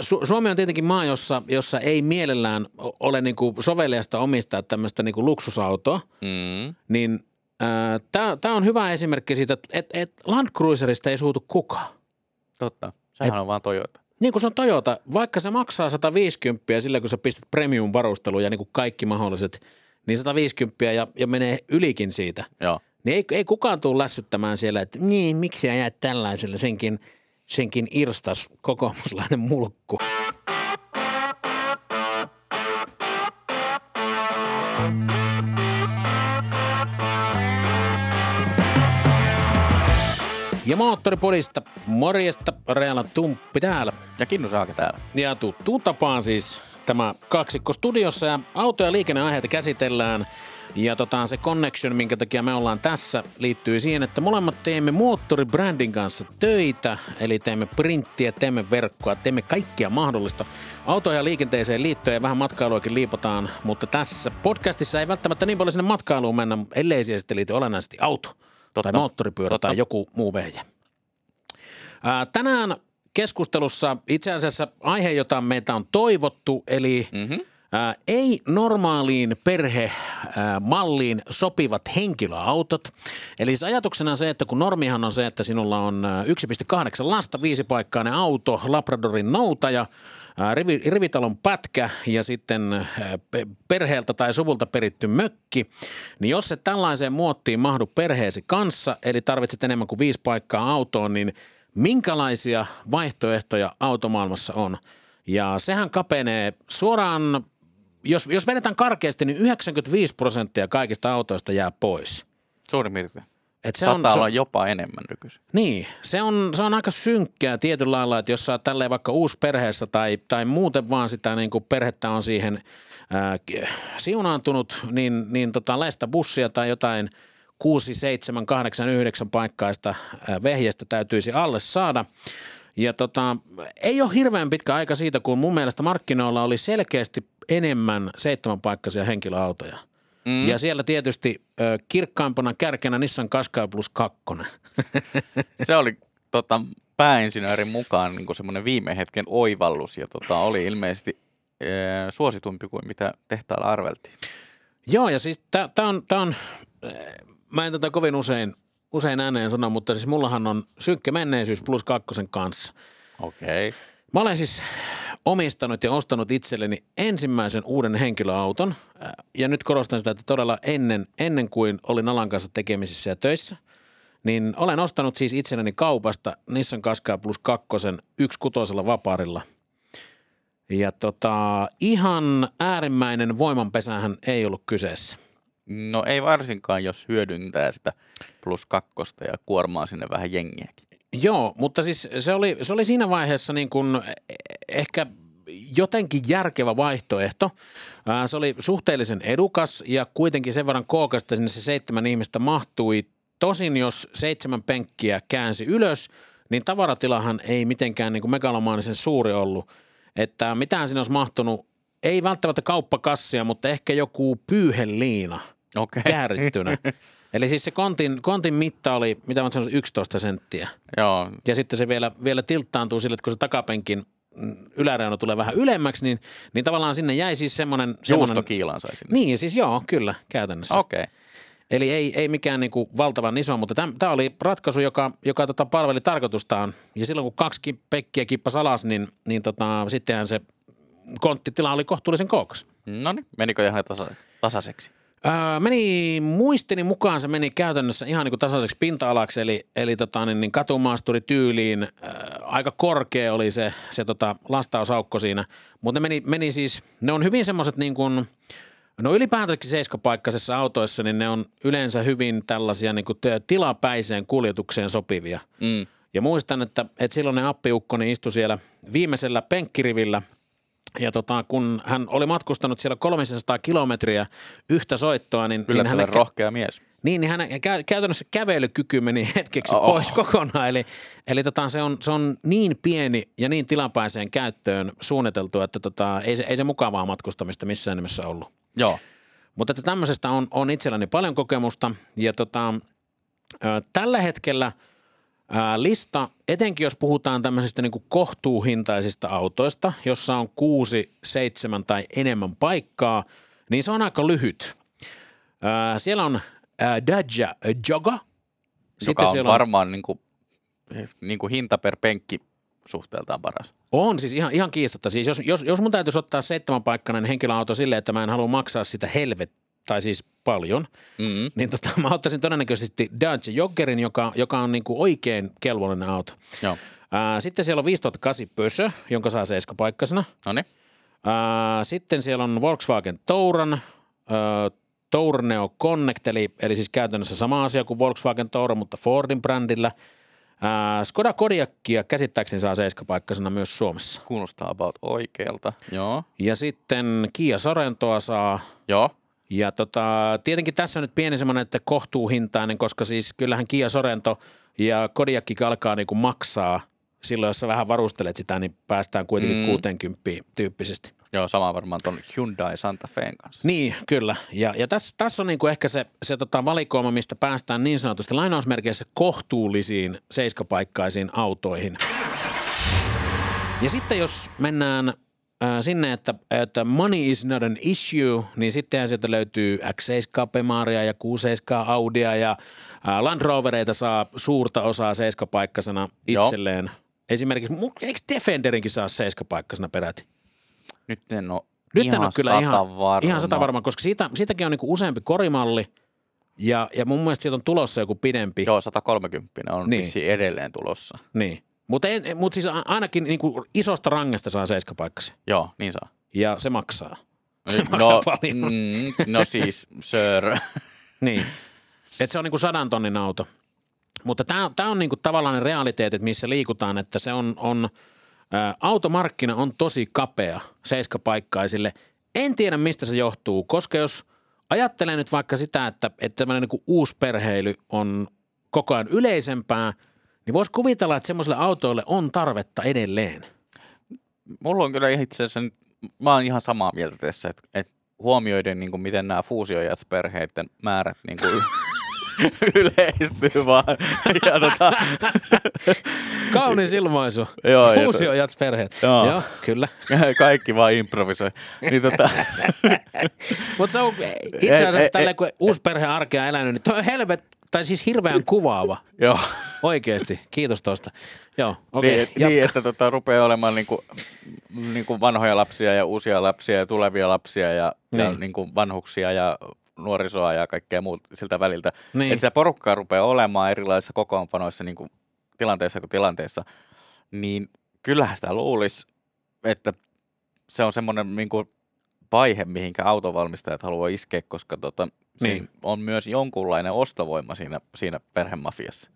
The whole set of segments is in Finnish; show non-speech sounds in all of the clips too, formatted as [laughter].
Su- Suomi on tietenkin maa, jossa, jossa ei mielellään ole niin kuin soveliasta omistaa tämmöistä niin kuin luksusautoa, Mm. niin tämä on hyvä esimerkki siitä, että et, et Land Cruiserista ei suutu kukaan. Totta. Sehän Et- on vaan Toyota. Niin kuin se on Toyota, vaikka se maksaa 150 sillä, kun sä pistät premium-varusteluun ja niin kuin kaikki mahdolliset, niin 150 ja, ja menee ylikin siitä. Joo. Niin ei, ei kukaan tule lässyttämään siellä, että niin, miksi jäät tällaiselle senkin, senkin irstas kokoomuslainen mulkku. Ja moottoripodista morjesta, Reala Tumppi täällä. Ja Kinnu Saake täällä. Ja tuttuun tapaan siis tämä kaksikko studiossa ja auto- ja liikenneaiheita käsitellään. Ja tota, se connection, minkä takia me ollaan tässä, liittyy siihen, että molemmat teemme moottoribrändin kanssa töitä. Eli teemme printtiä, teemme verkkoa, teemme kaikkia mahdollista. Auto- ja liikenteeseen liittyen ja vähän matkailuakin liipataan, mutta tässä podcastissa ei välttämättä niin paljon sinne matkailuun mennä, ellei siihen sitten liity olennaisesti auto Totta. tai moottoripyörä Totta. tai joku muu vehje. Ää, tänään keskustelussa itse asiassa aihe, jota meitä on toivottu, eli mm-hmm. ää, ei normaaliin perhemalliin sopivat henkilöautot. Eli se ajatuksena on se, että kun normihan on se, että sinulla on ää, 1,8 lasta, viisipaikkainen auto, Labradorin noutaja, rivi, rivitalon pätkä ja sitten perheeltä tai suvulta peritty mökki, niin jos et tällaiseen muottiin mahdu perheesi kanssa, eli tarvitset enemmän kuin viisi paikkaa autoon, niin minkälaisia vaihtoehtoja automaailmassa on? Ja sehän kapenee suoraan, jos, jos vedetään karkeasti, niin 95 prosenttia kaikista autoista jää pois. Suurin piirtein. Et se Saattaa on, olla se, jopa enemmän nykyisin. niin, se on, se on aika synkkää tietyllä lailla, että jos sä oot tälleen vaikka uusperheessä tai, tai muuten vaan sitä niin kuin perhettä on siihen ää, siunaantunut, niin, niin tota, läistä bussia tai jotain 6, 7, 8, 9 paikkaista vehjestä täytyisi alle saada. Ja tota, ei ole hirveän pitkä aika siitä, kun mun mielestä markkinoilla oli selkeästi enemmän seitsemänpaikkaisia henkilöautoja. Mm. Ja siellä tietysti ö, kirkkaimpana kärkenä Nissan Qashqai Plus 2. [laughs] Se oli tota, pääinsinöörin mukaan niin semmoinen viime hetken oivallus ja tota, oli ilmeisesti ee, suositumpi kuin mitä tehtaalla arveltiin. Joo, ja siis tämä on, tää on, mä en tätä kovin usein, usein ääneen sano, mutta siis mullahan on synkkä menneisyys plus kakkosen kanssa. Okei. Okay. Mä olen siis omistanut ja ostanut itselleni ensimmäisen uuden henkilöauton. äh, Ja nyt korostan sitä, että todella ennen, ennen kuin olin alan kanssa tekemisissä ja töissä, niin olen ostanut siis itselleni kaupasta Nissan Qashqai Plus 2 yksi kutosella vaparilla. Ja tota, ihan äärimmäinen voimanpesähän ei ollut kyseessä. No ei varsinkaan, jos hyödyntää sitä plus kakkosta ja kuormaa sinne vähän jengiäkin. Joo, mutta siis se oli, se oli siinä vaiheessa niin kuin ehkä jotenkin järkevä vaihtoehto. Se oli suhteellisen edukas ja kuitenkin sen verran kookas, että sinne se seitsemän ihmistä mahtui. Tosin jos seitsemän penkkiä käänsi ylös, niin tavaratilahan ei mitenkään niin kuin megalomaanisen suuri ollut. Että mitään siinä olisi mahtunut, ei välttämättä kauppakassia, mutta ehkä joku pyyheliina Okei. käärittynä. [laughs] Eli siis se kontin, kontin mitta oli, mitä mä sanoisin, 11 senttiä. Joo, Ja sitten se vielä, vielä tilttaantuu sille, että kun se takapenkin yläreuna tulee vähän ylemmäksi, niin, niin tavallaan sinne jäi siis semmoinen... juustokiilan sai sinne. Niin, siis joo, kyllä, käytännössä. Okei. Okay. Eli ei, ei mikään niinku valtavan iso, mutta tämä oli ratkaisu, joka, joka tota palveli tarkoitustaan. Ja silloin kun kaksi ki- pekkiä kippas alas, niin, niin tota, sittenhän se konttitila oli kohtuullisen kookas. No niin, menikö ihan tasa- tasaiseksi? Öö, meni, muistini mukaan se meni käytännössä ihan niin kuin tasaiseksi pinta-alaksi, eli, eli tota, niin, niin katumaasturi tyyliin. Öö, aika korkea oli se, se tota, lastausaukko siinä, mutta ne meni, meni siis, ne on hyvin semmoiset niin kuin, no ylipäätänsäkin seiskapaikkaisessa autoissa, niin ne on yleensä hyvin tällaisia niin kuin tilapäiseen kuljetukseen sopivia. Mm. Ja muistan, että, että silloin ne appiukkoni istui siellä viimeisellä penkkirivillä ja tota, kun hän oli matkustanut siellä 300 kilometriä yhtä soittoa, niin, niin, Yllättävän hänen, rohkea mies. niin, niin hänen kä- käytännössä kävelykyky meni hetkeksi Oh. pois kokonaan. Eli, eli tota, se, on, se on niin pieni ja niin tilapäiseen käyttöön suunniteltu, että tota, ei, se, ei se mukavaa matkustamista missään nimessä ollut. Joo. Mutta että tämmöisestä on, on itselläni paljon kokemusta ja tota, ö, tällä hetkellä lista, etenkin jos puhutaan tämmöisistä niin kohtuuhintaisista autoista, jossa on kuusi, seitsemän tai enemmän paikkaa, niin se on aika lyhyt. Siellä on Dacia Joga. joka on varmaan niin kuin, niin kuin hinta per penkki suhteeltaan paras. On siis ihan, ihan kiistatta. Siis jos, jos, jos mun täytyisi ottaa seitsemän paikkainen henkilöauto silleen, että mä en halua maksaa sitä helvet, tai siis paljon, Mm-hmm. niin tota, mä ottaisin todennäköisesti Dacia Joggerin, joka, joka on niin kuin oikein kelvollinen auto. Joo. Ää, sitten siellä on 5008 Pösö, jonka saa seiskapaikkaisena. No niin. Sitten siellä on Volkswagen Touran, ää, Tourneo Connect, eli, eli siis käytännössä sama asia kuin Volkswagen Touran, mutta Fordin brändillä. Ää, Skoda Kodiakia käsittääkseni saa seiskapaikkaisena myös Suomessa. Kuulostaa about oikealta. Joo. Ja sitten Kia Sorentoa saa Joo. Ja tota, tietenkin tässä on nyt pieni semmoinen, että kohtuuhintainen, koska siis kyllähän Kia Sorento ja Kodiakki alkaa niin kuin maksaa silloin, jos sä vähän varustelet sitä, niin päästään kuitenkin Mm. mm. 60 tyyppisesti. Joo, sama varmaan ton Hyundai Santa Feen kanssa. Niin, kyllä. Ja, ja tässä, tässä on niin kuin ehkä se, se tota valikoima, mistä päästään niin sanotusti lainausmerkeissä kohtuullisiin seiskapaikkaisiin autoihin. Ja sitten jos mennään sinne, että, että money is not an issue, niin sittenhän sieltä löytyy X7 Pemaria ja Q7 Audia ja äh, Land Rovereita saa suurta osaa seiskapaikkasena Joo. itselleen. Esimerkiksi, mu- eikö Defenderinkin saa seiskapaikkasena peräti? Nyt en ole Nyt ihan en ole kyllä sata ihan, varma. ihan sata varma, koska siitä, siitäkin on niinku useampi korimalli ja, ja mun mielestä siitä on tulossa joku pidempi. Joo, 130 on niin. edelleen tulossa. Niin. Mutta mut siis ainakin niinku isosta rangesta saa seiskapaikkasi Joo, niin saa. ja se maksaa. no, maksaa paljon. mm, no siis, sir. [laughs] Niin. Et se on niinku sadan tonnin auto. Mutta tämä on niinku tavallaan ne realiteetit, missä liikutaan, että se on, on ä, automarkkina on tosi kapea seiskapaikkaisille. En tiedä, mistä se johtuu, koska jos ajattelee nyt vaikka sitä, että, että tämmöinen niinku uusi perheily on koko ajan yleisempää, niin voisi kuvitella, että semmoisille autoille on tarvetta edelleen. Mulla on kyllä itse asiassa, mä oon ihan samaa mieltä tässä, että, että huomioiden, niin kuin miten nämä fuusiojatsperheiden määrät niin kuin [laughs] yleistyy vaan. [laughs] Ja tota, [laughs] Kaunis ilmaisu. Joo, ja Fuusio jats perheet. Joo. Joo, kyllä. kaikki vaan improvisoi. Niin tota, Mutta se on itse asiassa ei, tällä, ei. kun uusi perhe arkea elänyt, niin toi on helvet, tai siis hirveän kuvaava. [laughs] joo. Oikeesti. Kiitos tosta. Joo, okei. Niin, Okay, niin, että tota, rupeaa olemaan niinku, niinku vanhoja lapsia ja uusia lapsia ja tulevia lapsia ja, niin. ja Niin. niinku vanhuksia ja nuorisoa ja kaikkea muuta siltä väliltä. Niin. Että sitä porukkaa rupeaa olemaan erilaisissa kokoonpanoissa niinku, tilanteessa kuin tilanteessa. Niin kyllähän sitä luulisi, että se on semmoinen niinku, vaihe, mihinkä autovalmistajat haluaa iskeä, koska tota, niin. On myös jonkunlainen ostovoima siinä, siinä perhemafiassa.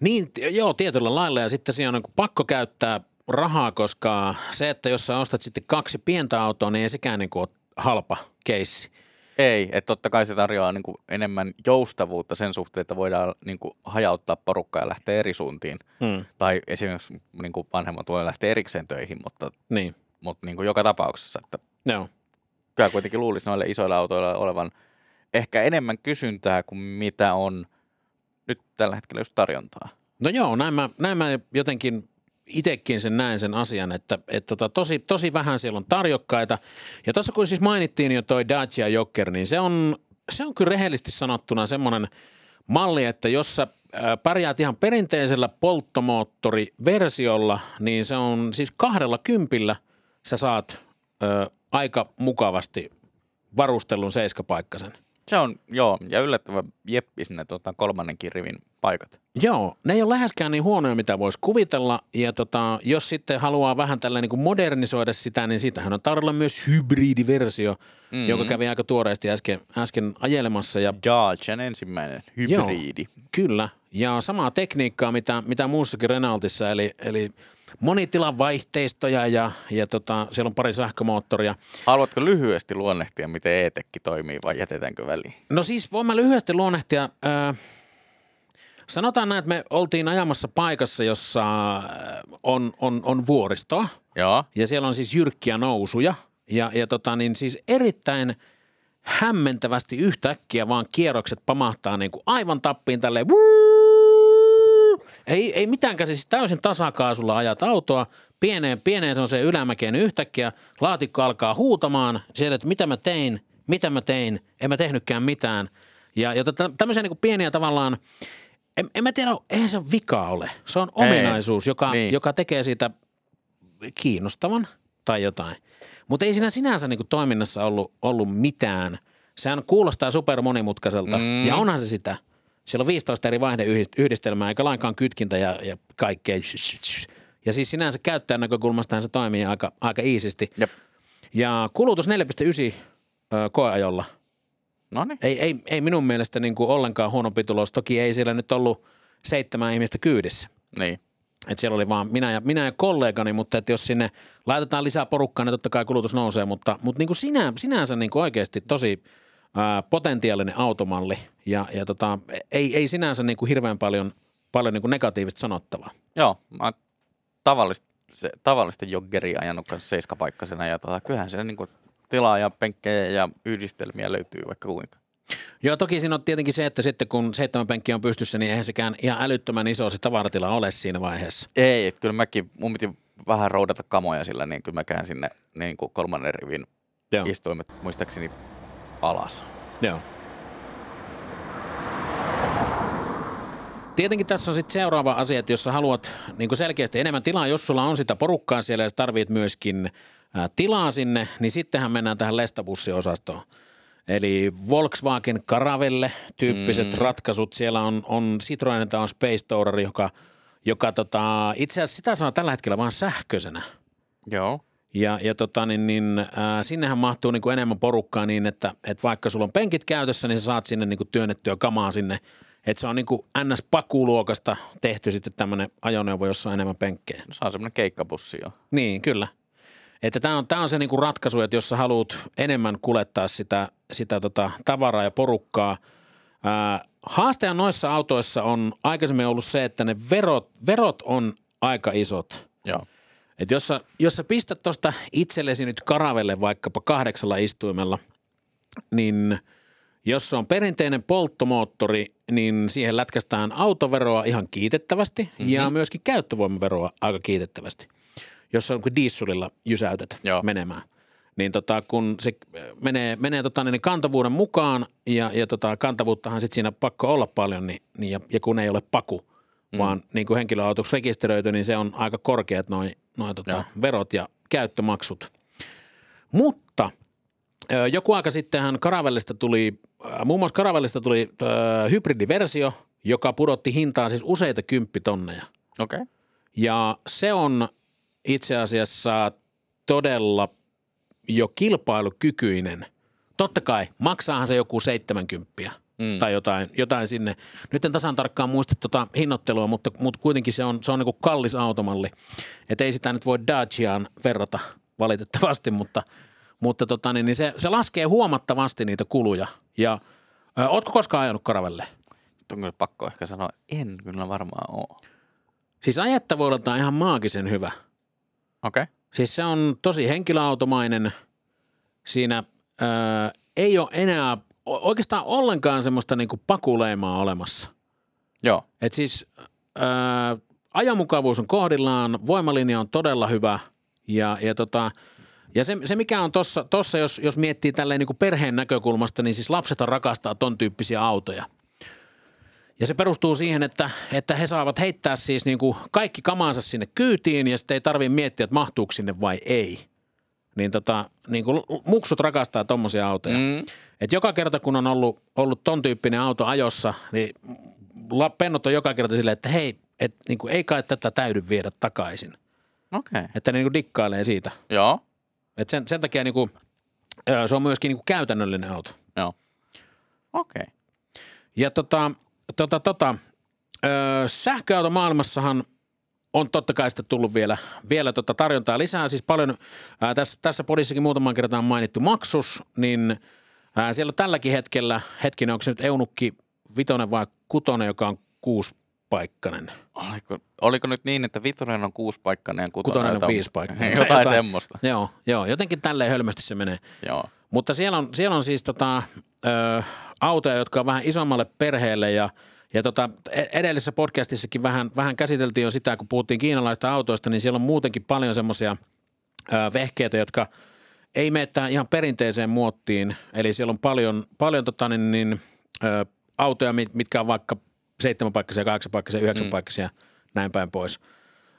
Niin, joo, tietyllä lailla. Ja sitten siinä on niin pakko käyttää rahaa, koska se, että jos sä ostat sitten kaksi pientä autoa, niin ei sekään niin ole halpa keissi. Ei, että totta kai se tarjoaa niin kuin enemmän joustavuutta sen suhteen, että voidaan niin kuin hajauttaa porukkaa ja lähteä eri suuntiin. Hmm. Tai esimerkiksi niin kuin vanhemmat voi lähteä erikseen töihin, mutta, Niin, mutta niin kuin joka tapauksessa. Että joo. Kyllä kuitenkin luulisi noille isoille autoilla olevan ehkä enemmän kysyntää kuin mitä on nyt tällä hetkellä just tarjontaa. No joo, näin mä, näin mä jotenkin itsekin sen näen sen asian, että, että tota, tosi, tosi vähän siellä on tarjokkaita. Ja tuossa kun siis mainittiin jo toi Dacia Joker, niin se on, se on kyllä rehellisesti sanottuna semmoinen malli, että jos sä ää, pärjäät ihan perinteisellä polttomoottoriversiolla, niin se on siis kahdella kympillä sä saat ö, aika mukavasti varustellun seiskapaikkasen. Se on, joo, ja yllättävän jeppi sinne tota, kolmannenkin rivin paikat. Joo, ne ei ole läheskään niin huonoja, mitä voisi kuvitella. Ja tota, jos sitten haluaa vähän tällä niin kuin modernisoida sitä, niin siitähän on tarjolla myös hybridiversio, Mm. mm-hmm. joka kävi aika tuoreesti äsken, äsken ajelemassa. Ja Dacian ensimmäinen hybridi. kyllä, ja samaa tekniikkaa, mitä, mitä muussakin Renaultissa, eli, eli monitilan vaihteistoja ja, ja tota, siellä on pari sähkömoottoria. Haluatko lyhyesti luonnehtia, miten e-tekki toimii vai jätetäänkö väliin? No siis voin mä lyhyesti luonnehtia. Sanotaan näin, että me oltiin ajamassa paikassa, jossa on, on, on vuoristoa Joo. ja siellä on siis jyrkkiä nousuja. Ja, ja tota, niin siis erittäin hämmentävästi yhtäkkiä vaan kierrokset pamahtaa niin kuin aivan tappiin tälleen. Ei, ei mitäänkään, siis täysin tasakaasulla ajat autoa, pieneen, pieneen semmoiseen ylämäkeen niin yhtäkkiä laatikko alkaa huutamaan sieltä, että mitä mä tein, mitä mä tein, en mä tehnytkään mitään. Ja, ja tämmöisiä niin pieniä tavallaan, en, en mä tiedä, eihän se vika ole. Se on ominaisuus, joka, Niin. joka tekee siitä kiinnostavan tai jotain. Mutta ei siinä sinänsä niin toiminnassa ollut, ollut mitään. Sehän kuulostaa super monimutkaiselta mm. ja onhan se sitä. Siellä on 15 eri vaihdeyhdistelmää eikä lainkaan kytkintä ja, ja kaikkea. Ja siis sinänsä käyttäjän näkökulmastahan se toimii aika, aika iisisti. Jep. Ja kulutus 4,9 ö, koeajolla. No niin. Ei, ei, ei minun mielestä niin kuin ollenkaan huono pitulos. Toki ei siellä nyt ollut seitsemän ihmistä kyydissä. Niin. Et siellä oli vaan minä ja, minä ja kollegani, mutta että jos sinne laitetaan lisää porukkaa, niin totta kai kulutus nousee. Mutta, mutta niin kuin sinä, sinänsä niin kuin oikeasti tosi ää, potentiaalinen automalli ja, ja tota, ei, ei sinänsä niin kuin hirveän paljon, paljon niin kuin negatiivista sanottavaa. Joo, mä oon tavallista, se, tavallista joggeria ajanut kanssa seiskapaikkaisena ja tota, kyllähän siellä niinku tilaa ja penkkejä ja yhdistelmiä löytyy vaikka kuinka. Joo, toki siinä on tietenkin se, että sitten kun seitsemän penkkiä on pystyssä, niin eihän sekään ihan älyttömän iso se tavaratila ole siinä vaiheessa. Ei, että kyllä mäkin, mun piti vähän roudata kamoja sillä, niin kyllä mä käyn sinne niin kuin kolmannen rivin Joo, istuimet muistaakseni alas. joo. Tietenkin tässä on sitten seuraava asia, että jos sä haluat niin selkeästi enemmän tilaa, jos sulla on sitä porukkaa siellä ja sä tarvit myöskin ää, tilaa sinne, niin sittenhän mennään tähän lestabussiosastoon. Eli Volkswagen Caravelle tyyppiset mm. ratkaisut. Siellä on, on Citroen, tämä on Space Tourer, joka, joka tota, itse asiassa sitä saa tällä hetkellä vaan sähköisenä. Joo. Ja, ja tota, niin, niin, ää, sinnehän mahtuu niin kuin enemmän porukkaa niin, että, että vaikka sulla on penkit käytössä, niin sä saat sinne niin kuin työnnettyä kamaa sinne. Että se on niin kuin NS-pakuluokasta tehty sitten tämmöinen ajoneuvo, jossa on enemmän penkkejä. No, saa semmoinen keikkabussi jo. Niin, kyllä. Että tämä on, tää on se niinku ratkaisu, että jos sä haluat enemmän kulettaa sitä, sitä tota tavaraa ja porukkaa. Ää, haasteja noissa autoissa on aikaisemmin ollut se, että ne verot, verot on aika isot. Joo. Et jos, sä, jos sä pistät tuosta itsellesi nyt karavelle vaikkapa kahdeksalla istuimella, niin jos se on perinteinen polttomoottori, niin siihen lätkästään autoveroa ihan kiitettävästi mm-hmm. ja myöskin käyttövoimaveroa aika kiitettävästi. Jos on kuin dieselilla jysäytät Joo. menemään. Niin tota, kun se menee, menee tota, niin kantavuuden mukaan ja, ja tota, kantavuuttahan sitten siinä pakko olla paljon, niin, niin ja, ja kun ei ole paku, mm. vaan niin kuin henkilöautoksi rekisteröity, niin se on aika korkeat noin noi, tota, verot ja käyttömaksut. Mutta joku aika sittenhän Caravellista tuli, muun muassa Caravellista tuli ö, hybridiversio, joka pudotti hintaa siis useita kymppitonneja. Okei. Okay. Ja se on itse asiassa todella jo kilpailukykyinen. Totta kai, maksaahan se joku 70 mm. tai jotain, jotain sinne. Nyt en tasan tarkkaan muista tuota hinnoittelua, mutta, mutta kuitenkin se on, se on niin kallis automalli. Että ei sitä nyt voi Daciaan verrata valitettavasti, mutta, mutta tota, niin, niin se, se laskee huomattavasti niitä kuluja. Ja ö, ootko koskaan ajanut Karavelle? On kyllä pakko ehkä sanoa, en kyllä varmaan ole. Siis ajettavuudelta on ihan maagisen hyvä. Okei. Okay. Siis se on tosi henkilöautomainen. Siinä ää, ei ole enää oikeastaan ollenkaan semmoista niinku pakuleimaa olemassa. Joo. Et siis ää, ajomukavuus on kohdillaan, voimalinja on todella hyvä ja, ja, tota, ja se, se, mikä on tossa, tossa jos, jos miettii tälleen niinku perheen näkökulmasta, niin siis lapset rakastaa ton tyyppisiä autoja. Ja se perustuu siihen, että, että he saavat heittää siis niin kuin kaikki kamansa sinne kyytiin ja sitten ei tarvitse miettiä, että mahtuuko sinne vai ei. Niin, tota, niin kuin muksut rakastaa tommosia autoja. Mm. Et joka kerta, kun on ollut, ollut ton tyyppinen auto ajossa, niin la- pennot on joka kerta silleen, että hei, et, niin kuin, ei kai tätä täydy viedä takaisin. Okay. Että ne niin kuin dikkailee siitä. Joo. Et sen, sen takia niin kuin, se on myöskin niin kuin käytännöllinen auto. Joo. Okei. Okay. Ja tota, tota, tota, öö, sähköautomaailmassahan on totta kai sitten tullut vielä, vielä tota tarjontaa lisää. Siis paljon, ää, tässä, tässä podissakin muutaman kertaan mainittu maksus, niin ää, siellä on tälläkin hetkellä, hetkinen, onko se nyt Eunukki vitonen vai kutonen, joka on kuuspaikkainen? Oliko, oliko nyt niin, että Vitoinen on kuusipaikkainen ja kutonen, Kutonen on jotain-. Jotain, [laughs] Jotain- jotain semmoista. Joo, joo, jotenkin tälleen hölmösti se menee. Joo. Mutta siellä on, siellä on siis tota, ö, autoja, jotka on vähän isommalle perheelle ja, Ja tota, e- edellisessä podcastissakin vähän, vähän käsiteltiin jo sitä, kun puhuttiin kiinalaista autoista, niin siellä on muutenkin paljon semmoisia vehkeitä, jotka ei mene tähän ihan perinteiseen muottiin. Eli siellä on paljon, paljon tota, niin, niin, ö, autoja, mitkä on vaikka seitsemänpaikkaisia, kahdeksanpaikkaisia, yhdeksänpaikkaisia, mm. näin päin pois.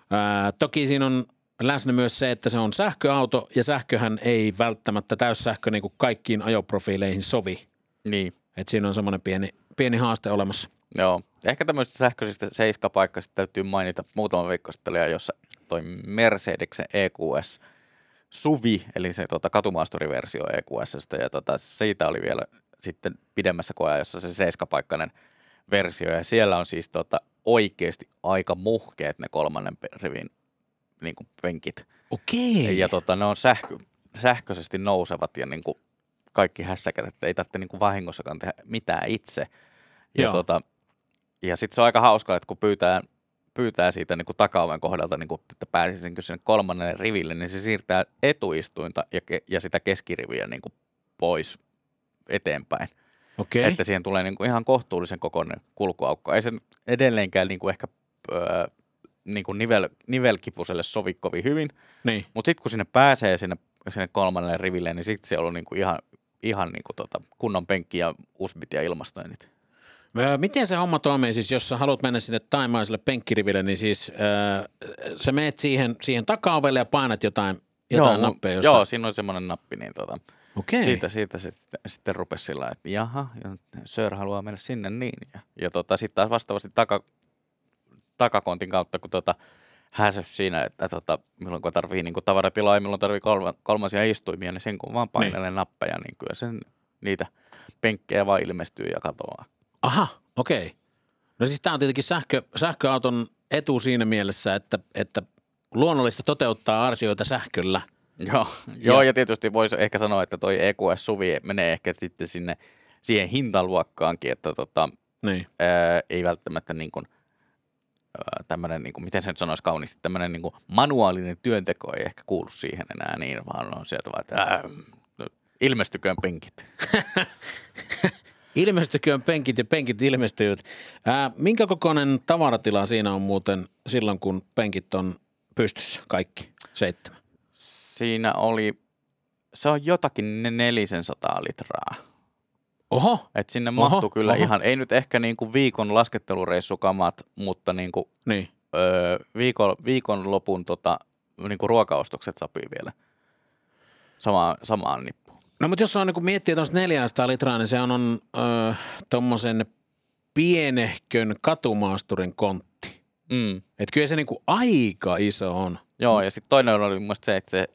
Ää, toki siinä on läsnä myös se, että se on sähköauto ja sähköhän ei välttämättä täyssähkö niin kuin kaikkiin ajoprofiileihin sovi. Niin. Et siinä on semmoinen pieni, pieni haaste olemassa. Joo. Ehkä tämmöistä sähköisistä seiskapaikkaista täytyy mainita muutama viikko sitten, jossa toi Mercedeksen EQS Suvi, eli se tota, katumaasturiversio EQSstä, ja tota, siitä oli vielä sitten pidemmässä koeajassa se seiskapaikkainen versio, ja siellä on siis tota, oikeasti aika muhkeet ne kolmannen rivin niin kuin penkit. Okei. Ja tota, ne on sähkö, sähköisesti nousevat ja niin kuin kaikki hässäkät, että ei tarvitse niin kuin vahingossakaan tehdä mitään itse. Ja, tota, ja sitten se on aika hauskaa, että kun pyytää, pyytää siitä niin kuin takaoven kohdalta, niin kuin, että pääsisin sinne kolmannelle riville, niin se siirtää etuistuinta ja, ke, ja sitä keskiriviä niin kuin pois eteenpäin. Okay. Että siihen tulee niin kuin ihan kohtuullisen kokoinen kulkuaukko. Ei se edelleenkään niin kuin ehkä öö, niin kuin nivel, nivelkipuselle sovi kovin hyvin. Niin. Mutta sitten kun sinne pääsee sinne, sinne kolmannelle riville, niin sitten siellä on niin kuin ihan, ihan niin kuin tota kunnon penkki ja usbit ja ilmastoinnit. Miten se homma toimii siis, jos sä haluat mennä sinne taimaiselle penkkiriville, niin siis äh, sä meet siihen, siihen takaovelle ja painat jotain, jotain joo, nappeja? Josta... Joo, siinä on semmoinen nappi, niin tota, okay. siitä, siitä sitten, sitten rupesi sillä että jaha, Sir haluaa mennä sinne niin. Ja, ja tota, sitten taas vastaavasti taka, takakontin kautta, kun tota, häsös siinä, että tota, milloin kun tarvii niin tavaratilaa ja milloin tarvii kolma, kolmasia istuimia, niin sen kun vaan painelee niin. nappeja, niin kyllä sen, niitä penkkejä vaan ilmestyy ja katoaa. Aha, okei. Okay. No siis tämä on tietenkin sähkö, sähköauton etu siinä mielessä, että, että luonnollista toteuttaa arsioita sähköllä. Joo, ja, joo, ja tietysti voisi ehkä sanoa, että toi EQS-suvi menee ehkä sitten sinne siihen hintaluokkaankin, että tota, niin. ää, ei välttämättä niin kuin – tämmöinen, niin kuin, miten se nyt sanoisi kauniisti, tämmöinen niin kuin manuaalinen työnteko ei ehkä kuulu siihen enää niin, vaan on sieltä vaan, että äh, ilmestyköön penkit. [laughs] ilmestyköön penkit ja penkit ilmestyvät. Ää, minkä kokoinen tavaratila siinä on muuten silloin, kun penkit on pystyssä kaikki, seitsemän? Siinä oli, se on jotakin 400 litraa. Oho. Et sinne oho, mahtui kyllä oho. ihan, ei nyt ehkä niinku viikon laskettelureissukamat, mutta niinku, niin. öö, viikon, viikon lopun tota, niinku ruokaostokset sopii vielä samaan, samaan nippuun. No mutta jos on niin miettii tuosta 400 litraa, niin se on, on öö, tuommoisen pienehkön katumaasturin kontti. Mm. Että kyllä se niinku aika iso on. Joo, ja sitten toinen oli mun se, että se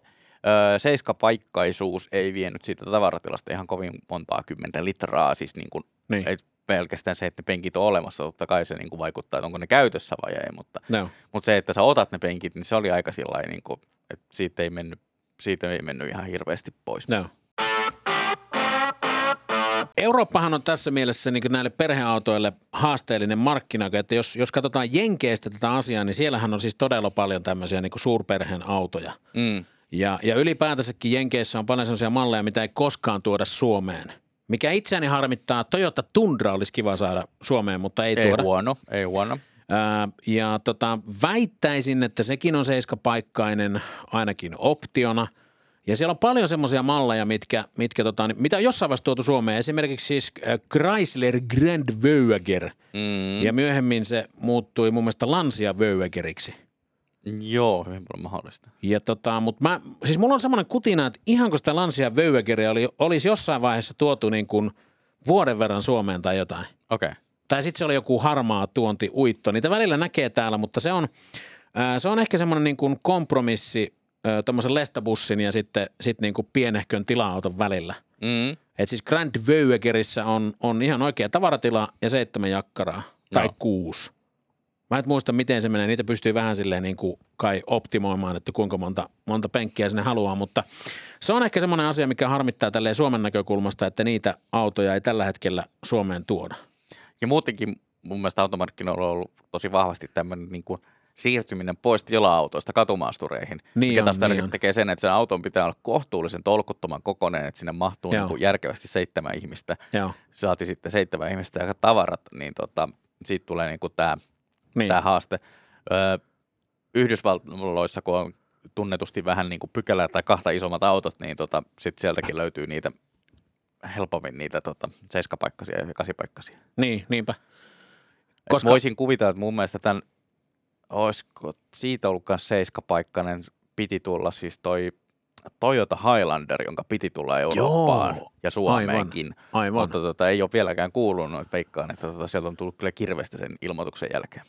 seiskapaikkaisuus ei vienyt siitä tavaratilasta ihan kovin montaa kymmentä litraa, siis niin kuin, niin. ei pelkästään se, että penkit on olemassa, totta kai se niin kuin vaikuttaa, että onko ne käytössä vai ei, mutta, no. mutta se, että sä otat ne penkit, niin se oli aika sillä niin kuin, että siitä ei mennyt, siitä ei mennyt ihan hirveästi pois. No. Eurooppahan on tässä mielessä niin näille perheautoille haasteellinen markkina, että jos, jos katsotaan Jenkeistä tätä asiaa, niin siellähän on siis todella paljon tämmöisiä niin suurperheen autoja. Mm. Ja, ja ylipäätänsäkin Jenkeissä on paljon sellaisia malleja, mitä ei koskaan tuoda Suomeen. Mikä itseäni harmittaa, Toyota Tundra olisi kiva saada Suomeen, mutta ei, ei tuoda. Huono, ei huono. Ja tota, väittäisin, että sekin on seiskapaikkainen ainakin optiona. Ja siellä on paljon semmoisia malleja, mitkä, mitkä tota, mitä on jossain vaiheessa tuotu Suomeen. Esimerkiksi siis Chrysler Grand Voyager. Mm. Ja myöhemmin se muuttui mun mielestä Lancia Voyageriksi. Joo, hyvin paljon mahdollista. Ja tota, mutta mä, siis mulla on semmoinen kutina, että ihan kun sitä Lancia Vöyvegeria oli, olisi jossain vaiheessa tuotu niin kuin vuoden verran Suomeen tai jotain. Okei. Okay. Tai sitten se oli joku harmaa tuonti uitto. Niitä välillä näkee täällä, mutta se on, ää, se on ehkä semmoinen niin kuin kompromissi tämmöisen lestabussin ja sitten sit niin kuin pienehkön tila-auton välillä. Mm. Et siis Grand Vöyvegerissä on, on ihan oikea tavaratila ja seitsemän jakkaraa. Tai no. kuusi. Mä et muista, miten se menee. Niitä pystyy vähän silleen niin kuin kai optimoimaan, että kuinka monta, monta penkkiä sinne haluaa, mutta se on ehkä semmoinen asia, mikä harmittaa tälleen Suomen näkökulmasta, että niitä autoja ei tällä hetkellä Suomeen tuoda. Ja muutenkin mun mielestä automarkkinoilla on ollut tosi vahvasti tämmöinen niin kuin siirtyminen pois tila-autoista katumaastureihin. Niin mikä on, taas niin tekee sen, että sen auton pitää olla kohtuullisen tolkuttoman kokoinen, että sinne mahtuu niin kuin järkevästi seitsemän ihmistä. Joo. Saati sitten seitsemän ihmistä ja tavarat, niin tota, siitä tulee niin kuin tämä, Niin. tämä haaste. Öö, Yhdysvalloissa, kun on tunnetusti vähän niin kuin pykälää tai kahta isommat autot, niin tota, sit sieltäkin löytyy niitä helpommin niitä tota, seiskapaikkaisia ja kasipaikkaisia. Niin, niinpä. Koska... Koska, Voisin kuvitella, että mun mielestä tämän, olisiko siitä ollut myös seiskapaikkainen, piti tulla siis toi Toyota Highlander, jonka piti tulla Eurooppaan Joo, ja Suomeenkin. aivan. Mutta tota, ei ole vieläkään kuulunut, että veikkaan, että tota, sieltä on tullut kyllä kirvestä sen ilmoituksen jälkeen.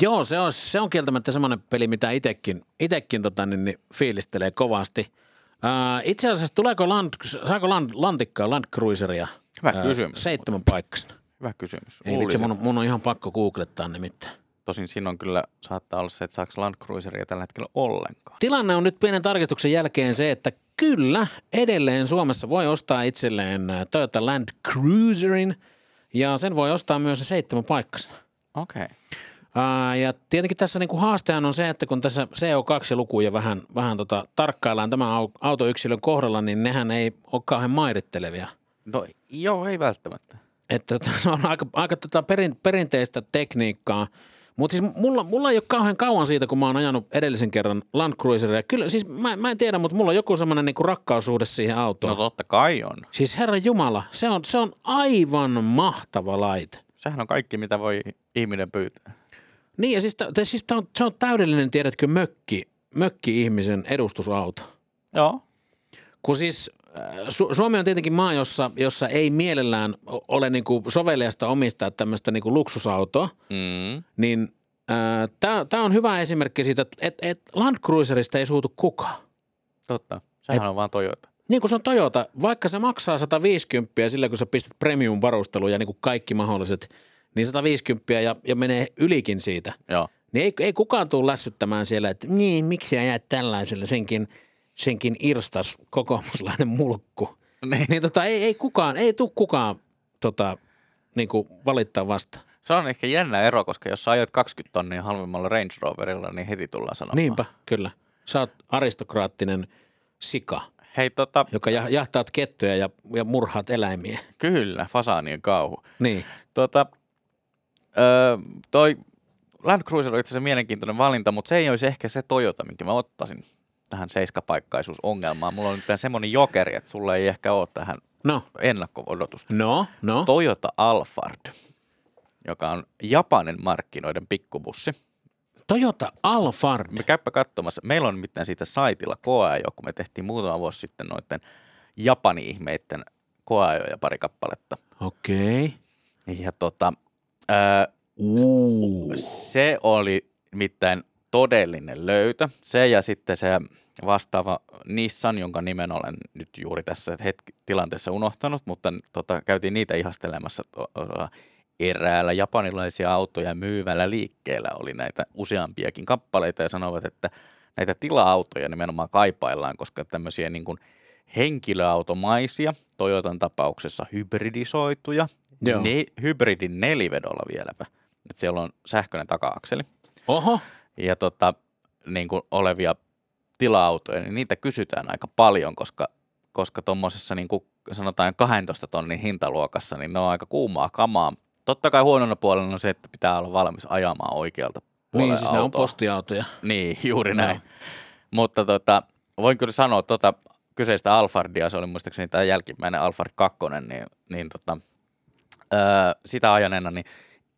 Joo, se on, se on kieltämättä semmoinen peli, mitä itekin, itekin tota, niin, niin, fiilistelee kovasti. Ää, itse asiassa tuleeko land, saako land, lantikkaa Land Cruiseria? Hyvä kysymys. Seitsemän paikkaisena. Hyvä kysymys. Ei vitsi, mun, mun on ihan pakko googlettaa nimittäin. Tosin siinä on kyllä, saattaa olla se, että saako Land Cruiseria tällä hetkellä ollenkaan. Tilanne on nyt pienen tarkistuksen jälkeen se, että kyllä edelleen Suomessa voi ostaa itselleen ää, Toyota Land Cruiserin ja sen voi ostaa myös se seitsemän paikkasena. Okei. Okay. Ää, ja tietenkin tässä niinku haastehan on se, että kun tässä CO2-lukuja vähän, vähän tota, tarkkaillaan tämän au- autoyksilön kohdalla, niin nehän ei ole kauhean mairittelevia. No joo, ei välttämättä. Että tota, [laughs] se on aika, aika tota perin, perinteistä tekniikkaa. Mutta siis mulla, mulla ei ole kauhean kauan siitä, kun mä oon ajanut edellisen kerran Land Cruiseria. Kyllä, siis mä, mä en tiedä, mutta mulla on joku semmoinen niinku rakkaussuhde siihen autoon. No totta kai on. Siis herra Jumala, se on, se on aivan mahtava laite. Sehän on kaikki, mitä voi ihminen pyytää. Niin ja siis, tä- siis tää on, se on täydellinen, tiedätkö, mökki, mökki-ihmisen edustusauto. Joo. Kun siis Su- Suomi on tietenkin maa, jossa, jossa ei mielellään ole niinku soveliasta omistaa tämmöistä niinku luksusautoa, Mm. niin tämä on hyvä esimerkki siitä, että et, et Land Cruiserista ei suutu kukaan. Totta. Sehän Et- on vaan Toyota. Niin kuin se on Toyota, vaikka se maksaa 150 sillä, kun sä pistät premium-varusteluun ja niin kuin kaikki mahdolliset, niin 150 ja, ja menee ylikin siitä. Joo. Niin ei, ei kukaan tule lässyttämään siellä, että niin, miksi ajat tällaisella, senkin, senkin irstas kokoomuslainen mulkku. Niin. Niin tota, ei, ei kukaan, ei tule kukaan tota, niin kuin valittaa vasta. Se on ehkä jännä ero, koska jos sä ajat 20 tonnia halvemmalla Range Roverilla, niin heti tullaan sanomaan. Niinpä, kyllä. Sä oot aristokraattinen sika, Hei tota, joka jah- jahtaat kettuja ja, ja murhaat eläimiä. kyllä, fasaanien kauhu. Niin. Tota, öö, toi Land Cruiser on itse asiassa mielenkiintoinen valinta, mutta se ei olisi ehkä se Toyota, minkä mä ottaisin tähän seiskapaikkaisuusongelmaan. Mulla on nyt semmoinen jokeri, että sulla ei ehkä ole tähän No, ennakko-odotusta. no, no. Toyota Alphard, joka on Japanin markkinoiden pikkubussi. Toyota Alphard. Me käypä katsomassa. Meillä on nimittäin siitä saitilla koeajo, kun me tehtiin muutama vuosi sitten noiden Japani-ihmeiden koeajoja pari kappaletta. Okei. Ja tota, ää, Uu. se oli nimittäin todellinen löytö. Se ja sitten se vastaava Nissan, jonka nimen olen nyt juuri tässä hetki, tilanteessa unohtanut, mutta tota, käytiin niitä ihastelemassa to- to- eräällä japanilaisia autoja myyvällä liikkeellä oli näitä useampiakin kappaleita ja sanovat, että näitä tila-autoja nimenomaan kaipaillaan, koska tämmöisiä niin kuin henkilöautomaisia, Toyotan tapauksessa hybridisoituja, Joo. ne, hybridin nelivedolla vieläpä, että siellä on sähköinen taka-akseli Oho. Ja tota, niin kuin olevia tila-autoja, niin niitä kysytään aika paljon, koska koska tuommoisessa niin kuin sanotaan 12 tonnin hintaluokassa, niin ne on aika kuumaa kamaa. Totta kai huonona puolella on se, että pitää olla valmis ajamaan oikealta puolella Niin, siis ne on autoa. postiautoja. Niin, juuri näin. Mutta tota, voin kyllä sanoa tota kyseistä Alfardia, se oli muistaakseni tämä jälkimmäinen Alfard 2, niin, niin tota, öö, sitä ajaneena niin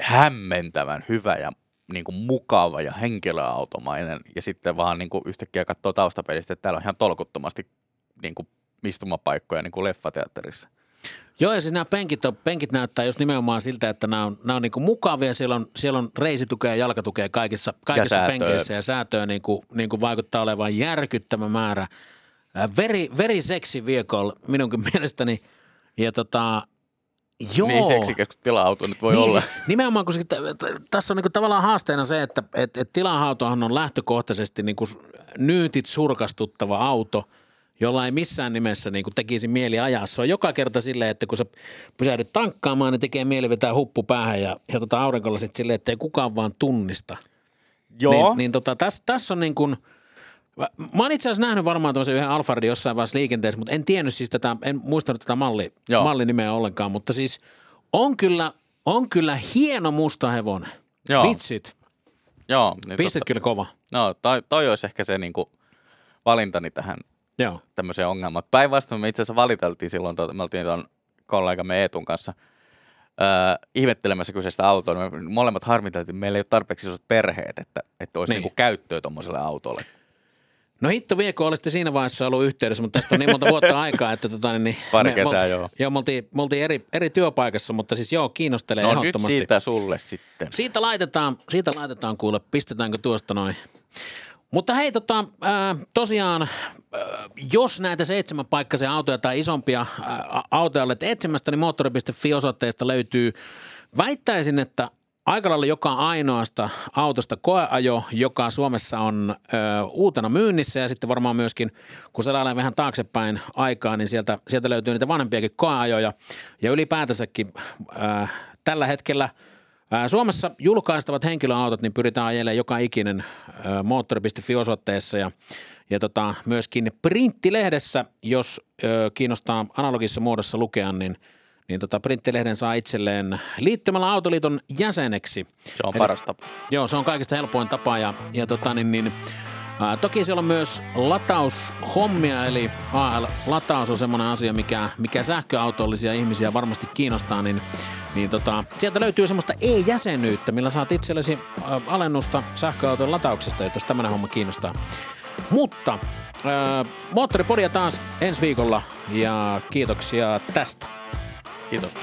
hämmentävän hyvä ja niin kuin mukava ja henkilöautomainen. Ja sitten vaan niin kuin yhtäkkiä katsoo taustapelistä, että täällä on ihan tolkuttomasti niin kuin istumapaikkoja niin kuin leffateatterissa. Joo, ja siis nämä penkit, on, penkit näyttää just nimenomaan siltä, että nämä on, nämä on niin mukavia. Siellä on, siellä on reisitukea ja jalkatukea kaikissa, kaikissa säätöä. penkeissä ja säätöä niin kuin, niin kuin vaikuttaa olevan järkyttävä määrä. Äh, Very, very sexy vehicle minunkin [laughs] mielestäni. Ja tota, joo. Niin seksikäs kuin tila-auto nyt voi niin, olla. [laughs] Nimenomaan, t- tässä on niinku tavallaan haasteena se, että et, et tilahautohan on lähtökohtaisesti niinku nyytit surkastuttava auto, jolla ei missään nimessä niinku tekisi mieli ajaa. Se on joka kerta silleen, että kun sä pysähdyt tankkaamaan, niin tekee mieli vetää huppu päähän ja, ja tota aurinkolasit silleen, että ei kukaan vaan tunnista. Joo, Niin, niin tota, tässä täs on niin kuin, mä oon itse asiassa nähnyt varmaan tämmöisen yhden Alfardin jossain vaiheessa liikenteessä, mutta en tiennyt siis tätä, en muistanut tätä malli, Joo. mallinimeä ollenkaan, mutta siis on kyllä on kyllä hieno musta hevonen. Joo. Vitsit, Joo, niin pistit totta- kyllä kova. No, toi, toi olisi ehkä se niinku valintani tähän Joo. tämmöiseen ongelmaan. Päinvastoin me itse asiassa valiteltiin silloin, tuota, me oltiin tuon kollegamme Eetun kanssa öö, ihmettelemässä kyseistä autoa. Me molemmat harmiteltiin, että meillä ei ole tarpeeksi isot perheet, että, että olisi Niin. niin. niinku käyttöä tuommoiselle autolle. No hitto vie, kun olisitte siinä vaiheessa ollut yhteydessä, mutta tästä on niin monta vuotta [laughs] aikaa, että tota, niin, Pari me- kesää, me, joo. Joo, me oltiin, me oltiin eri, eri työpaikassa, mutta siis joo, kiinnostelee No nyt ehdottomasti. siitä sulle sitten. Siitä laitetaan, siitä laitetaan kuule, pistetäänkö tuosta noin. Mutta hei, tota, ää, tosiaan, ää, jos näitä seitsemän paikkaisia autoja tai isompia ää, autoja olet etsimästä, niin moottori.fi osoitteesta löytyy, väittäisin, että aika lailla joka ainoasta autosta koeajo, joka Suomessa on ö, uutena myynnissä. Ja sitten varmaan myöskin, kun se vähän taaksepäin aikaa, niin sieltä, sieltä löytyy niitä vanhempiakin koeajoja. Ja ylipäätänsäkin ö, tällä hetkellä – Suomessa julkaistavat henkilöautot, niin pyritään ajelemaan joka ikinen moottori.fi-osoitteessa ja, ja tota, myöskin printtilehdessä, jos ö, kiinnostaa analogisessa muodossa lukea, niin, niin tota, printtilehden saa itselleen liittymällä Autoliiton jäseneksi. Se on Eli- paras tapa. Joo, se on kaikista helpoin tapa ja, ja tota, niin, niin, ää, toki siellä on myös lataushommia, eli AL-lataus on semmoinen asia, mikä, mikä sähköautollisia ihmisiä varmasti kiinnostaa, niin, niin tota, sieltä löytyy semmoista e-jäsenyyttä, millä saat itsellesi ää, alennusta sähköauton latauksesta, jos tämmöinen homma kiinnostaa. Mutta ää, Moottoripodia taas ensi viikolla ja kiitoksia tästä. Kiitos.